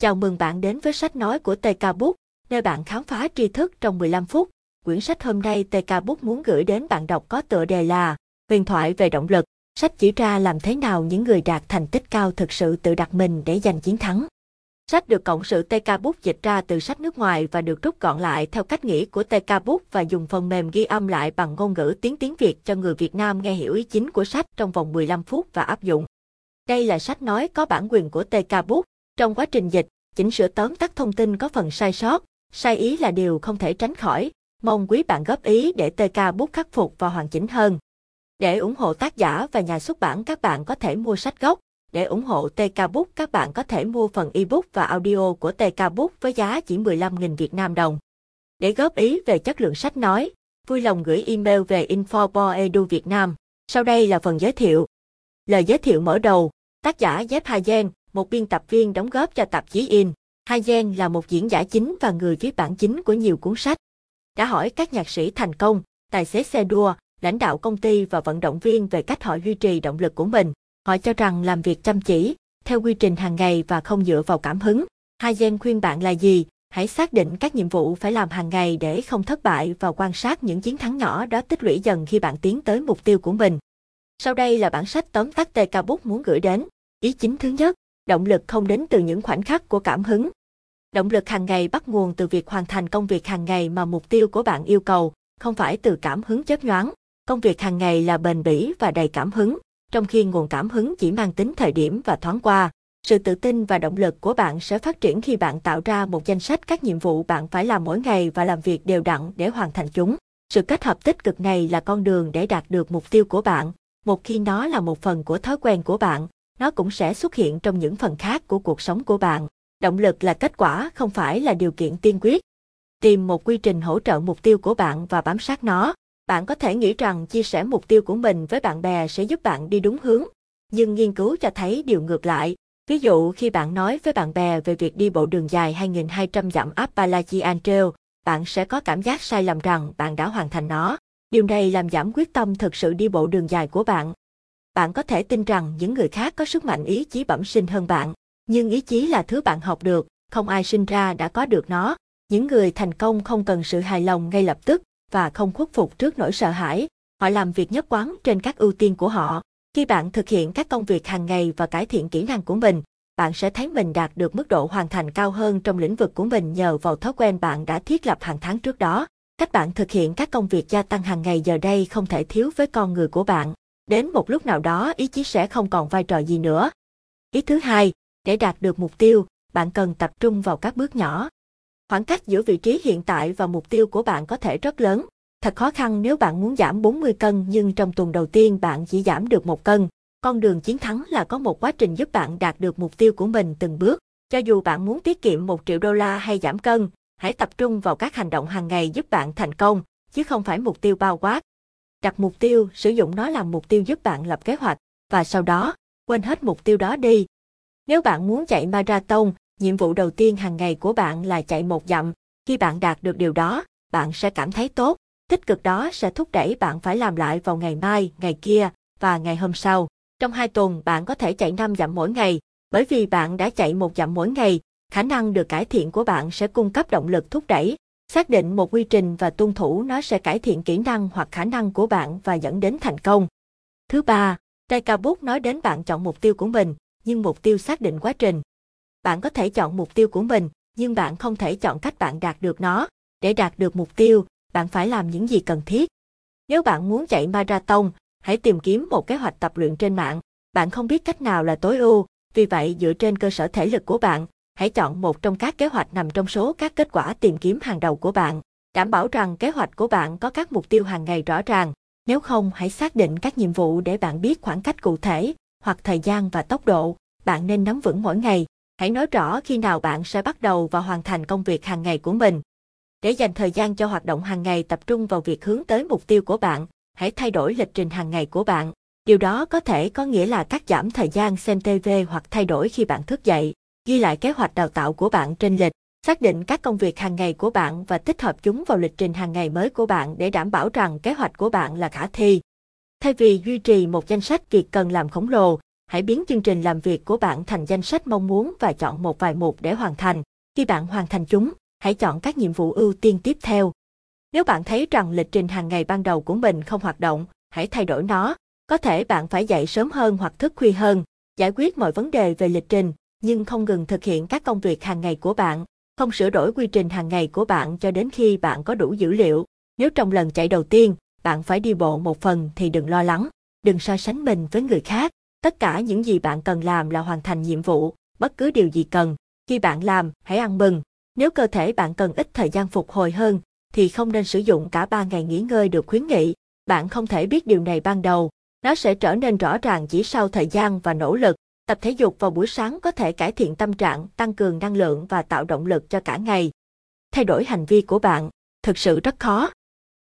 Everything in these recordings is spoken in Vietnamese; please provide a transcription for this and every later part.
Chào mừng bạn đến với sách nói của TK Book, nơi bạn khám phá tri thức trong 15 phút. Quyển sách hôm nay TK Book muốn gửi đến bạn đọc có tựa đề là Huyền thoại về động lực. Sách chỉ ra làm thế nào những người đạt thành tích cao thực sự tự đặt mình để giành chiến thắng. Sách được cộng sự TK Book dịch ra từ sách nước ngoài và được rút gọn lại theo cách nghĩ của TK Book và dùng phần mềm ghi âm lại bằng ngôn ngữ tiếng tiếng Việt cho người Việt Nam nghe hiểu ý chính của sách trong vòng 15 phút và áp dụng. Đây là sách nói có bản quyền của TK Book. Trong quá trình dịch, chỉnh sửa tóm tắt thông tin có phần sai sót, sai ý là điều không thể tránh khỏi. Mong quý bạn góp ý để TK bút khắc phục và hoàn chỉnh hơn. Để ủng hộ tác giả và nhà xuất bản các bạn có thể mua sách gốc. Để ủng hộ TK Book các bạn có thể mua phần ebook và audio của TK Book với giá chỉ 15.000 Việt Nam đồng. Để góp ý về chất lượng sách nói, vui lòng gửi email về info Việt Nam. Sau đây là phần giới thiệu. Lời giới thiệu mở đầu, tác giả Jeff Hagen, một biên tập viên đóng góp cho tạp chí In. Hagen là một diễn giả chính và người viết bản chính của nhiều cuốn sách. Đã hỏi các nhạc sĩ thành công, tài xế xe đua, lãnh đạo công ty và vận động viên về cách họ duy trì động lực của mình. Họ cho rằng làm việc chăm chỉ, theo quy trình hàng ngày và không dựa vào cảm hứng. Hagen khuyên bạn là gì? Hãy xác định các nhiệm vụ phải làm hàng ngày để không thất bại và quan sát những chiến thắng nhỏ đó tích lũy dần khi bạn tiến tới mục tiêu của mình. Sau đây là bản sách tóm tắt TK Book muốn gửi đến. Ý chính thứ nhất, động lực không đến từ những khoảnh khắc của cảm hứng. Động lực hàng ngày bắt nguồn từ việc hoàn thành công việc hàng ngày mà mục tiêu của bạn yêu cầu, không phải từ cảm hứng chớp nhoáng. Công việc hàng ngày là bền bỉ và đầy cảm hứng, trong khi nguồn cảm hứng chỉ mang tính thời điểm và thoáng qua. Sự tự tin và động lực của bạn sẽ phát triển khi bạn tạo ra một danh sách các nhiệm vụ bạn phải làm mỗi ngày và làm việc đều đặn để hoàn thành chúng. Sự kết hợp tích cực này là con đường để đạt được mục tiêu của bạn. Một khi nó là một phần của thói quen của bạn, nó cũng sẽ xuất hiện trong những phần khác của cuộc sống của bạn. Động lực là kết quả, không phải là điều kiện tiên quyết. Tìm một quy trình hỗ trợ mục tiêu của bạn và bám sát nó. Bạn có thể nghĩ rằng chia sẻ mục tiêu của mình với bạn bè sẽ giúp bạn đi đúng hướng, nhưng nghiên cứu cho thấy điều ngược lại. Ví dụ khi bạn nói với bạn bè về việc đi bộ đường dài 2.200 dặm Appalachian Trail, bạn sẽ có cảm giác sai lầm rằng bạn đã hoàn thành nó. Điều này làm giảm quyết tâm thực sự đi bộ đường dài của bạn. Bạn có thể tin rằng những người khác có sức mạnh ý chí bẩm sinh hơn bạn, nhưng ý chí là thứ bạn học được, không ai sinh ra đã có được nó. Những người thành công không cần sự hài lòng ngay lập tức và không khuất phục trước nỗi sợ hãi. Họ làm việc nhất quán trên các ưu tiên của họ. Khi bạn thực hiện các công việc hàng ngày và cải thiện kỹ năng của mình, bạn sẽ thấy mình đạt được mức độ hoàn thành cao hơn trong lĩnh vực của mình nhờ vào thói quen bạn đã thiết lập hàng tháng trước đó. Cách bạn thực hiện các công việc gia tăng hàng ngày giờ đây không thể thiếu với con người của bạn. Đến một lúc nào đó ý chí sẽ không còn vai trò gì nữa. Ý thứ hai, để đạt được mục tiêu, bạn cần tập trung vào các bước nhỏ. Khoảng cách giữa vị trí hiện tại và mục tiêu của bạn có thể rất lớn. Thật khó khăn nếu bạn muốn giảm 40 cân nhưng trong tuần đầu tiên bạn chỉ giảm được một cân. Con đường chiến thắng là có một quá trình giúp bạn đạt được mục tiêu của mình từng bước. Cho dù bạn muốn tiết kiệm 1 triệu đô la hay giảm cân, hãy tập trung vào các hành động hàng ngày giúp bạn thành công, chứ không phải mục tiêu bao quát. Đặt mục tiêu, sử dụng nó làm mục tiêu giúp bạn lập kế hoạch, và sau đó, quên hết mục tiêu đó đi. Nếu bạn muốn chạy marathon, nhiệm vụ đầu tiên hàng ngày của bạn là chạy một dặm. Khi bạn đạt được điều đó, bạn sẽ cảm thấy tốt. Tích cực đó sẽ thúc đẩy bạn phải làm lại vào ngày mai, ngày kia và ngày hôm sau. Trong hai tuần bạn có thể chạy 5 dặm mỗi ngày, bởi vì bạn đã chạy một dặm mỗi ngày, khả năng được cải thiện của bạn sẽ cung cấp động lực thúc đẩy. Xác định một quy trình và tuân thủ nó sẽ cải thiện kỹ năng hoặc khả năng của bạn và dẫn đến thành công. Thứ ba, TK bút nói đến bạn chọn mục tiêu của mình, nhưng mục tiêu xác định quá trình. Bạn có thể chọn mục tiêu của mình, nhưng bạn không thể chọn cách bạn đạt được nó. Để đạt được mục tiêu, bạn phải làm những gì cần thiết. Nếu bạn muốn chạy marathon, hãy tìm kiếm một kế hoạch tập luyện trên mạng. Bạn không biết cách nào là tối ưu, vì vậy dựa trên cơ sở thể lực của bạn, hãy chọn một trong các kế hoạch nằm trong số các kết quả tìm kiếm hàng đầu của bạn. Đảm bảo rằng kế hoạch của bạn có các mục tiêu hàng ngày rõ ràng. Nếu không, hãy xác định các nhiệm vụ để bạn biết khoảng cách cụ thể, hoặc thời gian và tốc độ. Bạn nên nắm vững mỗi ngày. Hãy nói rõ khi nào bạn sẽ bắt đầu và hoàn thành công việc hàng ngày của mình. Để dành thời gian cho hoạt động hàng ngày tập trung vào việc hướng tới mục tiêu của bạn, hãy thay đổi lịch trình hàng ngày của bạn. Điều đó có thể có nghĩa là cắt giảm thời gian xem TV hoặc thay đổi khi bạn thức dậy ghi lại kế hoạch đào tạo của bạn trên lịch, xác định các công việc hàng ngày của bạn và tích hợp chúng vào lịch trình hàng ngày mới của bạn để đảm bảo rằng kế hoạch của bạn là khả thi. Thay vì duy trì một danh sách việc cần làm khổng lồ, hãy biến chương trình làm việc của bạn thành danh sách mong muốn và chọn một vài mục để hoàn thành. Khi bạn hoàn thành chúng, hãy chọn các nhiệm vụ ưu tiên tiếp theo. Nếu bạn thấy rằng lịch trình hàng ngày ban đầu của mình không hoạt động, hãy thay đổi nó. Có thể bạn phải dậy sớm hơn hoặc thức khuya hơn, giải quyết mọi vấn đề về lịch trình, nhưng không ngừng thực hiện các công việc hàng ngày của bạn, không sửa đổi quy trình hàng ngày của bạn cho đến khi bạn có đủ dữ liệu. Nếu trong lần chạy đầu tiên, bạn phải đi bộ một phần thì đừng lo lắng, đừng so sánh mình với người khác. Tất cả những gì bạn cần làm là hoàn thành nhiệm vụ, bất cứ điều gì cần. Khi bạn làm, hãy ăn mừng. Nếu cơ thể bạn cần ít thời gian phục hồi hơn, thì không nên sử dụng cả 3 ngày nghỉ ngơi được khuyến nghị. Bạn không thể biết điều này ban đầu. Nó sẽ trở nên rõ ràng chỉ sau thời gian và nỗ lực. Tập thể dục vào buổi sáng có thể cải thiện tâm trạng, tăng cường năng lượng và tạo động lực cho cả ngày. Thay đổi hành vi của bạn, thực sự rất khó.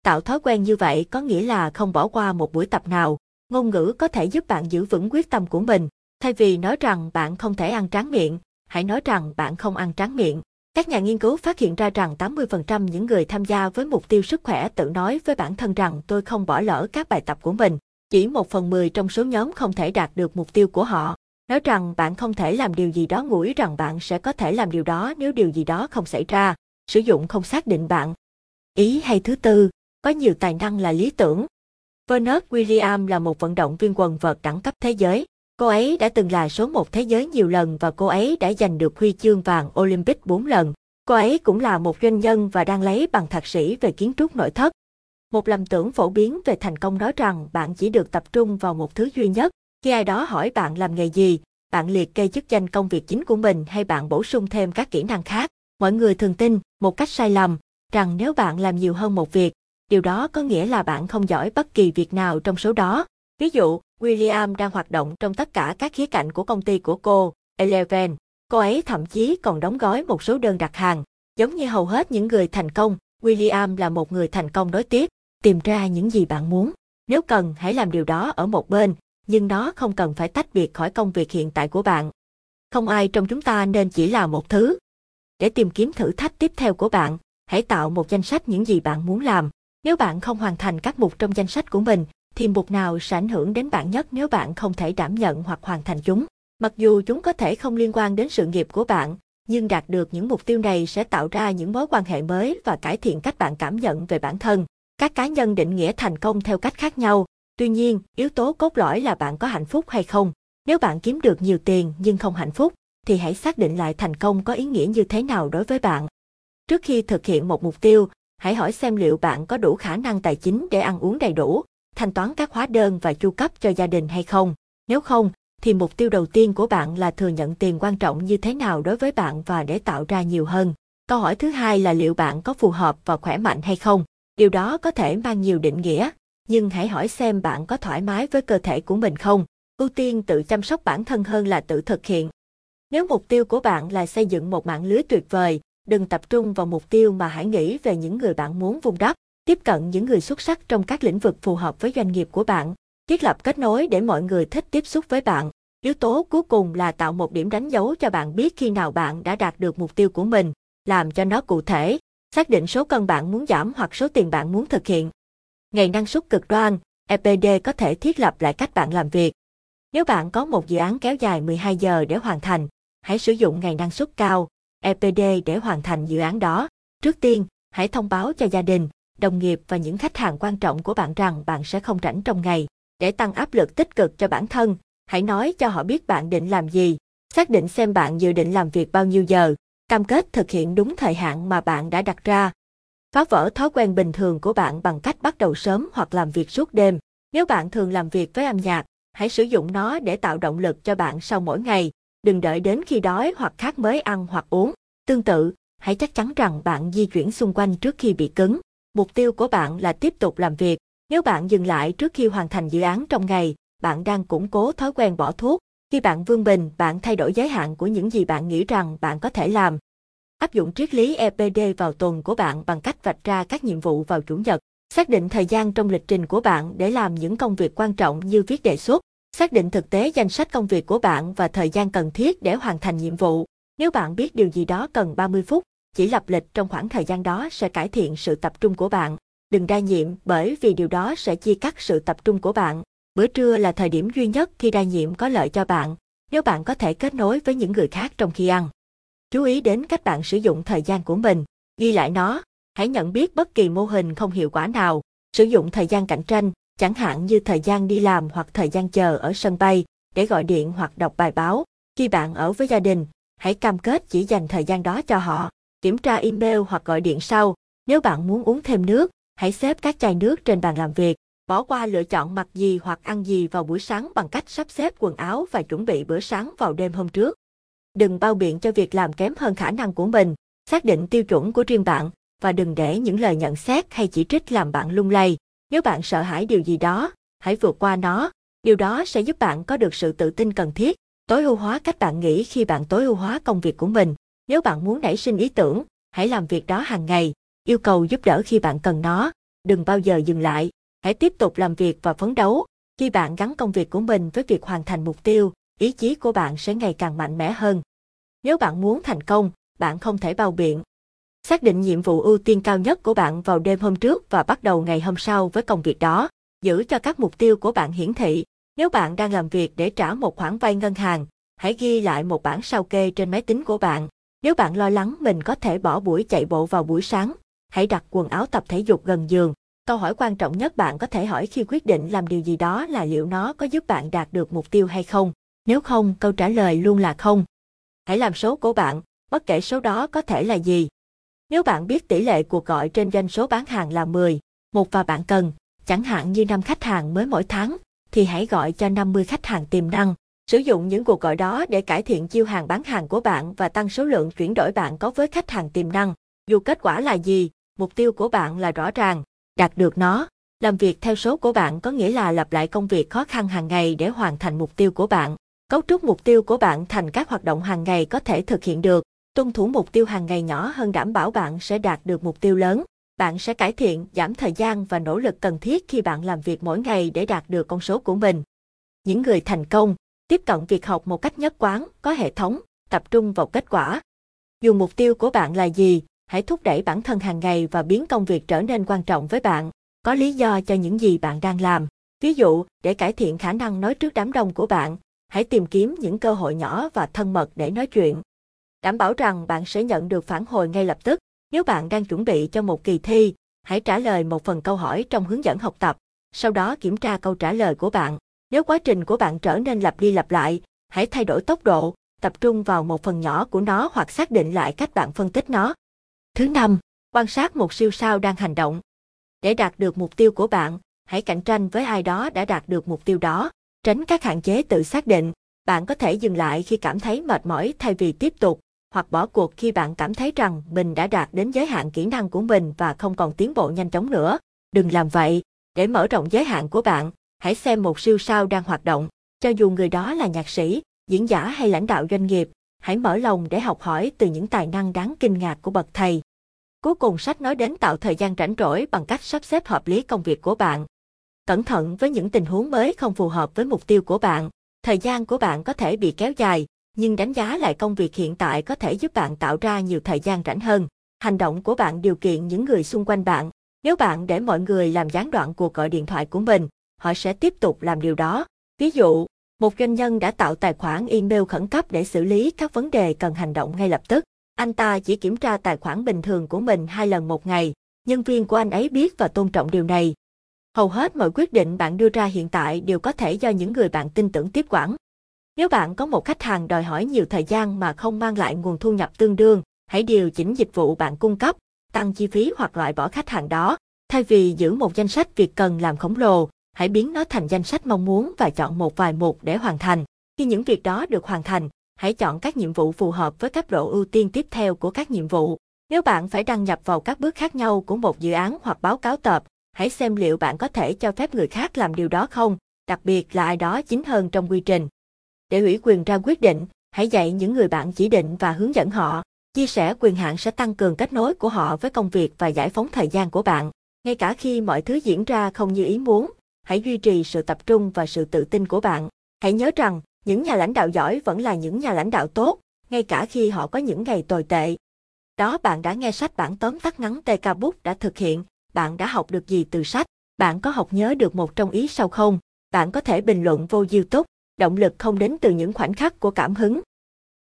Tạo thói quen như vậy có nghĩa là không bỏ qua một buổi tập nào. Ngôn ngữ có thể giúp bạn giữ vững quyết tâm của mình. Thay vì nói rằng bạn không thể ăn tráng miệng, hãy nói rằng bạn không ăn tráng miệng. Các nhà nghiên cứu phát hiện ra rằng 80% những người tham gia với mục tiêu sức khỏe tự nói với bản thân rằng tôi không bỏ lỡ các bài tập của mình. Chỉ một phần mười trong số nhóm không thể đạt được mục tiêu của họ. Nói rằng bạn không thể làm điều gì đó ngủi rằng bạn sẽ có thể làm điều đó nếu điều gì đó không xảy ra. Sử dụng không xác định bạn. Ý hay thứ tư, có nhiều tài năng là lý tưởng. Venus William là một vận động viên quần vợt đẳng cấp thế giới. Cô ấy đã từng là số một thế giới nhiều lần và cô ấy đã giành được huy chương vàng Olympic 4 lần. Cô ấy cũng là một doanh nhân và đang lấy bằng thạc sĩ về kiến trúc nội thất. Một lầm tưởng phổ biến về thành công nói rằng bạn chỉ được tập trung vào một thứ duy nhất. Khi ai đó hỏi bạn làm nghề gì, bạn liệt kê chức danh công việc chính của mình hay bạn bổ sung thêm các kỹ năng khác. Mọi người thường tin, một cách sai lầm, rằng nếu bạn làm nhiều hơn một việc, điều đó có nghĩa là bạn không giỏi bất kỳ việc nào trong số đó. Ví dụ, William đang hoạt động trong tất cả các khía cạnh của công ty của cô, Eleven. Cô ấy thậm chí còn đóng gói một số đơn đặt hàng. Giống như hầu hết những người thành công, William là một người thành công đối tiếp, tìm ra những gì bạn muốn. Nếu cần, hãy làm điều đó ở một bên, nhưng nó không cần phải tách biệt khỏi công việc hiện tại của bạn. Không ai trong chúng ta nên chỉ là một thứ. Để tìm kiếm thử thách tiếp theo của bạn, hãy tạo một danh sách những gì bạn muốn làm. Nếu bạn không hoàn thành các mục trong danh sách của mình, thì mục nào sẽ ảnh hưởng đến bạn nhất nếu bạn không thể đảm nhận hoặc hoàn thành chúng. Mặc dù chúng có thể không liên quan đến sự nghiệp của bạn, nhưng đạt được những mục tiêu này sẽ tạo ra những mối quan hệ mới và cải thiện cách bạn cảm nhận về bản thân. Các cá nhân định nghĩa thành công theo cách khác nhau, tuy nhiên, yếu tố cốt lõi là bạn có hạnh phúc hay không. Nếu bạn kiếm được nhiều tiền nhưng không hạnh phúc, thì hãy xác định lại thành công có ý nghĩa như thế nào đối với bạn. Trước khi thực hiện một mục tiêu, hãy hỏi xem liệu bạn có đủ khả năng tài chính để ăn uống đầy đủ, thanh toán các hóa đơn và chu cấp cho gia đình hay không. Nếu không, thì mục tiêu đầu tiên của bạn là thừa nhận tiền quan trọng như thế nào đối với bạn và để tạo ra nhiều hơn. Câu hỏi thứ hai là liệu bạn có phù hợp và khỏe mạnh hay không. Điều đó có thể mang nhiều định nghĩa, nhưng hãy hỏi xem bạn có thoải mái với cơ thể của mình không. Ưu tiên tự chăm sóc bản thân hơn là tự thực hiện. Nếu mục tiêu của bạn là xây dựng một mạng lưới tuyệt vời, đừng tập trung vào mục tiêu mà hãy nghĩ về những người bạn muốn vun đắp tiếp cận những người xuất sắc trong các lĩnh vực phù hợp với doanh nghiệp của bạn, thiết lập kết nối để mọi người thích tiếp xúc với bạn. Yếu tố cuối cùng là tạo một điểm đánh dấu cho bạn biết khi nào bạn đã đạt được mục tiêu của mình, làm cho nó cụ thể, xác định số cân bạn muốn giảm hoặc số tiền bạn muốn thực hiện. Ngày năng suất cực đoan, EPD có thể thiết lập lại cách bạn làm việc. Nếu bạn có một dự án kéo dài 12 giờ để hoàn thành, hãy sử dụng ngày năng suất cao, EPD để hoàn thành dự án đó. Trước tiên, hãy thông báo cho gia đình, đồng nghiệp và những khách hàng quan trọng của bạn rằng bạn sẽ không rảnh trong ngày. Để tăng áp lực tích cực cho bản thân, hãy nói cho họ biết bạn định làm gì, xác định xem bạn dự định làm việc bao nhiêu giờ, cam kết thực hiện đúng thời hạn mà bạn đã đặt ra. Phá vỡ thói quen bình thường của bạn bằng cách bắt đầu sớm hoặc làm việc suốt đêm. Nếu bạn thường làm việc với âm nhạc, hãy sử dụng nó để tạo động lực cho bạn sau mỗi ngày. Đừng đợi đến khi đói hoặc khát mới ăn hoặc uống. Tương tự, hãy chắc chắn rằng bạn di chuyển xung quanh trước khi bị cứng. Mục tiêu của bạn là tiếp tục làm việc. Nếu bạn dừng lại trước khi hoàn thành dự án trong ngày, bạn đang củng cố thói quen bỏ thuốc. Khi bạn vươn bình, bạn thay đổi giới hạn của những gì bạn nghĩ rằng bạn có thể làm. Áp dụng triết lý EPD vào tuần của bạn bằng cách vạch ra các nhiệm vụ vào chủ nhật. Xác định thời gian trong lịch trình của bạn để làm những công việc quan trọng như viết đề xuất. Xác định thực tế danh sách công việc của bạn và thời gian cần thiết để hoàn thành nhiệm vụ. Nếu bạn biết điều gì đó cần 30 phút, chỉ lập lịch trong khoảng thời gian đó sẽ cải thiện sự tập trung của bạn. Đừng đa nhiệm bởi vì điều đó sẽ chia cắt sự tập trung của bạn. Bữa trưa là thời điểm duy nhất khi đa nhiệm có lợi cho bạn, nếu bạn có thể kết nối với những người khác trong khi ăn. Chú ý đến cách bạn sử dụng thời gian của mình, ghi lại nó, hãy nhận biết bất kỳ mô hình không hiệu quả nào, sử dụng thời gian cạnh tranh, chẳng hạn như thời gian đi làm hoặc thời gian chờ ở sân bay, để gọi điện hoặc đọc bài báo. Khi bạn ở với gia đình, hãy cam kết chỉ dành thời gian đó cho họ. Kiểm tra email hoặc gọi điện sau. Nếu bạn muốn uống thêm nước, hãy xếp các chai nước trên bàn làm việc. Bỏ qua lựa chọn mặc gì hoặc ăn gì vào buổi sáng bằng cách sắp xếp quần áo và chuẩn bị bữa sáng vào đêm hôm trước. Đừng bao biện cho việc làm kém hơn khả năng của mình. Xác định tiêu chuẩn của riêng bạn và đừng để những lời nhận xét hay chỉ trích làm bạn lung lay. Nếu bạn sợ hãi điều gì đó, hãy vượt qua nó. Điều đó sẽ giúp bạn có được sự tự tin cần thiết. Tối ưu hóa cách bạn nghĩ khi bạn tối ưu hóa công việc của mình. Nếu bạn muốn nảy sinh ý tưởng, hãy làm việc đó hàng ngày. Yêu cầu giúp đỡ khi bạn cần nó. Đừng bao giờ dừng lại. Hãy tiếp tục làm việc và phấn đấu. Khi bạn gắn công việc của mình với việc hoàn thành mục tiêu, ý chí của bạn sẽ ngày càng mạnh mẽ hơn. Nếu bạn muốn thành công, bạn không thể bao biện. Xác định nhiệm vụ ưu tiên cao nhất của bạn vào đêm hôm trước và bắt đầu ngày hôm sau với công việc đó. Giữ cho các mục tiêu của bạn hiển thị. Nếu bạn đang làm việc để trả một khoản vay ngân hàng, hãy ghi lại một bản sao kê trên máy tính của bạn. Nếu bạn lo lắng mình có thể bỏ buổi chạy bộ vào buổi sáng, hãy đặt quần áo tập thể dục gần giường. Câu hỏi quan trọng nhất bạn có thể hỏi khi quyết định làm điều gì đó là liệu nó có giúp bạn đạt được mục tiêu hay không. Nếu không, câu trả lời luôn là không. Hãy làm số của bạn, bất kể số đó có thể là gì. Nếu bạn biết tỷ lệ cuộc gọi trên doanh số bán hàng là 10, một và bạn cần, chẳng hạn như 5 khách hàng mới mỗi tháng, thì hãy gọi cho 50 khách hàng tiềm năng. Sử dụng những cuộc gọi đó để cải thiện chiêu hàng bán hàng của bạn và tăng số lượng chuyển đổi bạn có với khách hàng tiềm năng. Dù kết quả là gì, mục tiêu của bạn là rõ ràng, đạt được nó. Làm việc theo số của bạn có nghĩa là lặp lại công việc khó khăn hàng ngày để hoàn thành mục tiêu của bạn. Cấu trúc mục tiêu của bạn thành các hoạt động hàng ngày có thể thực hiện được. Tuân thủ mục tiêu hàng ngày nhỏ hơn đảm bảo bạn sẽ đạt được mục tiêu lớn. Bạn sẽ cải thiện, giảm thời gian và nỗ lực cần thiết khi bạn làm việc mỗi ngày để đạt được con số của mình. Những người thành công tiếp cận việc học một cách nhất quán, có hệ thống, tập trung vào kết quả. Dù mục tiêu của bạn là gì, hãy thúc đẩy bản thân hàng ngày và biến công việc trở nên quan trọng với bạn. Có lý do cho những gì bạn đang làm. Ví dụ, để cải thiện khả năng nói trước đám đông của bạn, hãy tìm kiếm những cơ hội nhỏ và thân mật để nói chuyện. Đảm bảo rằng bạn sẽ nhận được phản hồi ngay lập tức. Nếu bạn đang chuẩn bị cho một kỳ thi, hãy trả lời một phần câu hỏi trong hướng dẫn học tập, sau đó kiểm tra câu trả lời của bạn. Nếu quá trình của bạn trở nên lặp đi lặp lại, hãy thay đổi tốc độ, tập trung vào một phần nhỏ của nó hoặc xác định lại cách bạn phân tích nó. Thứ năm, quan sát một siêu sao đang hành động. Để đạt được mục tiêu của bạn, hãy cạnh tranh với ai đó đã đạt được mục tiêu đó, tránh các hạn chế tự xác định. Bạn có thể dừng lại khi cảm thấy mệt mỏi thay vì tiếp tục, hoặc bỏ cuộc khi bạn cảm thấy rằng mình đã đạt đến giới hạn kỹ năng của mình và không còn tiến bộ nhanh chóng nữa. Đừng làm vậy. Để mở rộng giới hạn của bạn, hãy xem một siêu sao đang hoạt động. Cho dù người đó là nhạc sĩ, diễn giả hay lãnh đạo doanh nghiệp, hãy mở lòng để học hỏi từ những tài năng đáng kinh ngạc của bậc thầy. Cuối cùng sách nói đến tạo thời gian rảnh rỗi bằng cách sắp xếp hợp lý công việc của bạn. Cẩn thận với những tình huống mới không phù hợp với mục tiêu của bạn. Thời gian của bạn có thể bị kéo dài, nhưng đánh giá lại công việc hiện tại có thể giúp bạn tạo ra nhiều thời gian rảnh hơn. Hành động của bạn điều kiện những người xung quanh bạn. Nếu bạn để mọi người làm gián đoạn cuộc gọi điện thoại của mình, họ sẽ tiếp tục làm điều đó. Ví dụ, một doanh nhân đã tạo tài khoản email khẩn cấp để xử lý các vấn đề cần hành động ngay lập tức. Anh ta chỉ kiểm tra tài khoản bình thường của mình hai lần một ngày. Nhân viên của anh ấy biết và tôn trọng điều này. Hầu hết mọi quyết định bạn đưa ra hiện tại đều có thể do những người bạn tin tưởng tiếp quản. Nếu bạn có một khách hàng đòi hỏi nhiều thời gian mà không mang lại nguồn thu nhập tương đương, hãy điều chỉnh dịch vụ bạn cung cấp, tăng chi phí hoặc loại bỏ khách hàng đó. Thay vì giữ một danh sách việc cần làm khổng lồ, hãy biến nó thành danh sách mong muốn và chọn một vài mục để hoàn thành. Khi những việc đó được hoàn thành, hãy chọn các nhiệm vụ phù hợp với cấp độ ưu tiên tiếp theo của các nhiệm vụ. Nếu bạn phải đăng nhập vào các bước khác nhau của một dự án hoặc báo cáo tập, hãy xem liệu bạn có thể cho phép người khác làm điều đó không, đặc biệt là ai đó chính hơn trong quy trình. Để ủy quyền ra quyết định, hãy dạy những người bạn chỉ định và hướng dẫn họ. Chia sẻ quyền hạn sẽ tăng cường kết nối của họ với công việc và giải phóng thời gian của bạn. Ngay cả khi mọi thứ diễn ra không như ý muốn, hãy duy trì sự tập trung và sự tự tin của bạn. Hãy nhớ rằng, những nhà lãnh đạo giỏi vẫn là những nhà lãnh đạo tốt, ngay cả khi họ có những ngày tồi tệ. Đó bạn đã nghe sách bản tóm tắt ngắn TK Book đã thực hiện, bạn đã học được gì từ sách? Bạn có học nhớ được một trong ý sau không? Bạn có thể bình luận vô YouTube, động lực không đến từ những khoảnh khắc của cảm hứng.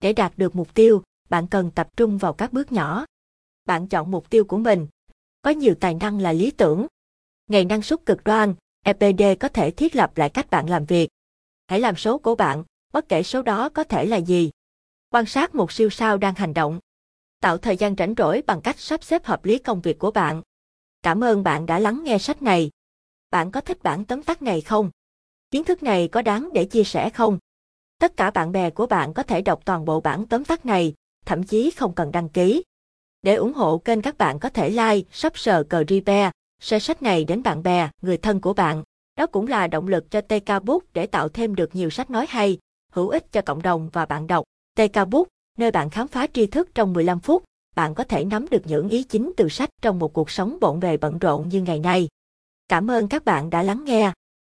Để đạt được mục tiêu, bạn cần tập trung vào các bước nhỏ. Bạn chọn mục tiêu của mình. Có nhiều tài năng là lý tưởng. Ngày năng suất cực đoan, EPD có thể thiết lập lại cách bạn làm việc. Hãy làm số của bạn, bất kể số đó có thể là gì. Quan sát một siêu sao đang hành động. Tạo thời gian rảnh rỗi bằng cách sắp xếp hợp lý công việc của bạn. Cảm ơn bạn đã lắng nghe sách này. Bạn có thích bản tóm tắt này không? Kiến thức này có đáng để chia sẻ không? Tất cả bạn bè của bạn có thể đọc toàn bộ bản tóm tắt này, thậm chí không cần đăng ký. Để ủng hộ kênh các bạn có thể like, subscribe, repair, share sách này đến bạn bè, người thân của bạn. Đó cũng là động lực cho TK Book để tạo thêm được nhiều sách nói hay, hữu ích cho cộng đồng và bạn đọc. TK Book, nơi bạn khám phá tri thức trong 15 phút, bạn có thể nắm được những ý chính từ sách trong một cuộc sống bộn bề bận rộn như ngày nay. Cảm ơn các bạn đã lắng nghe.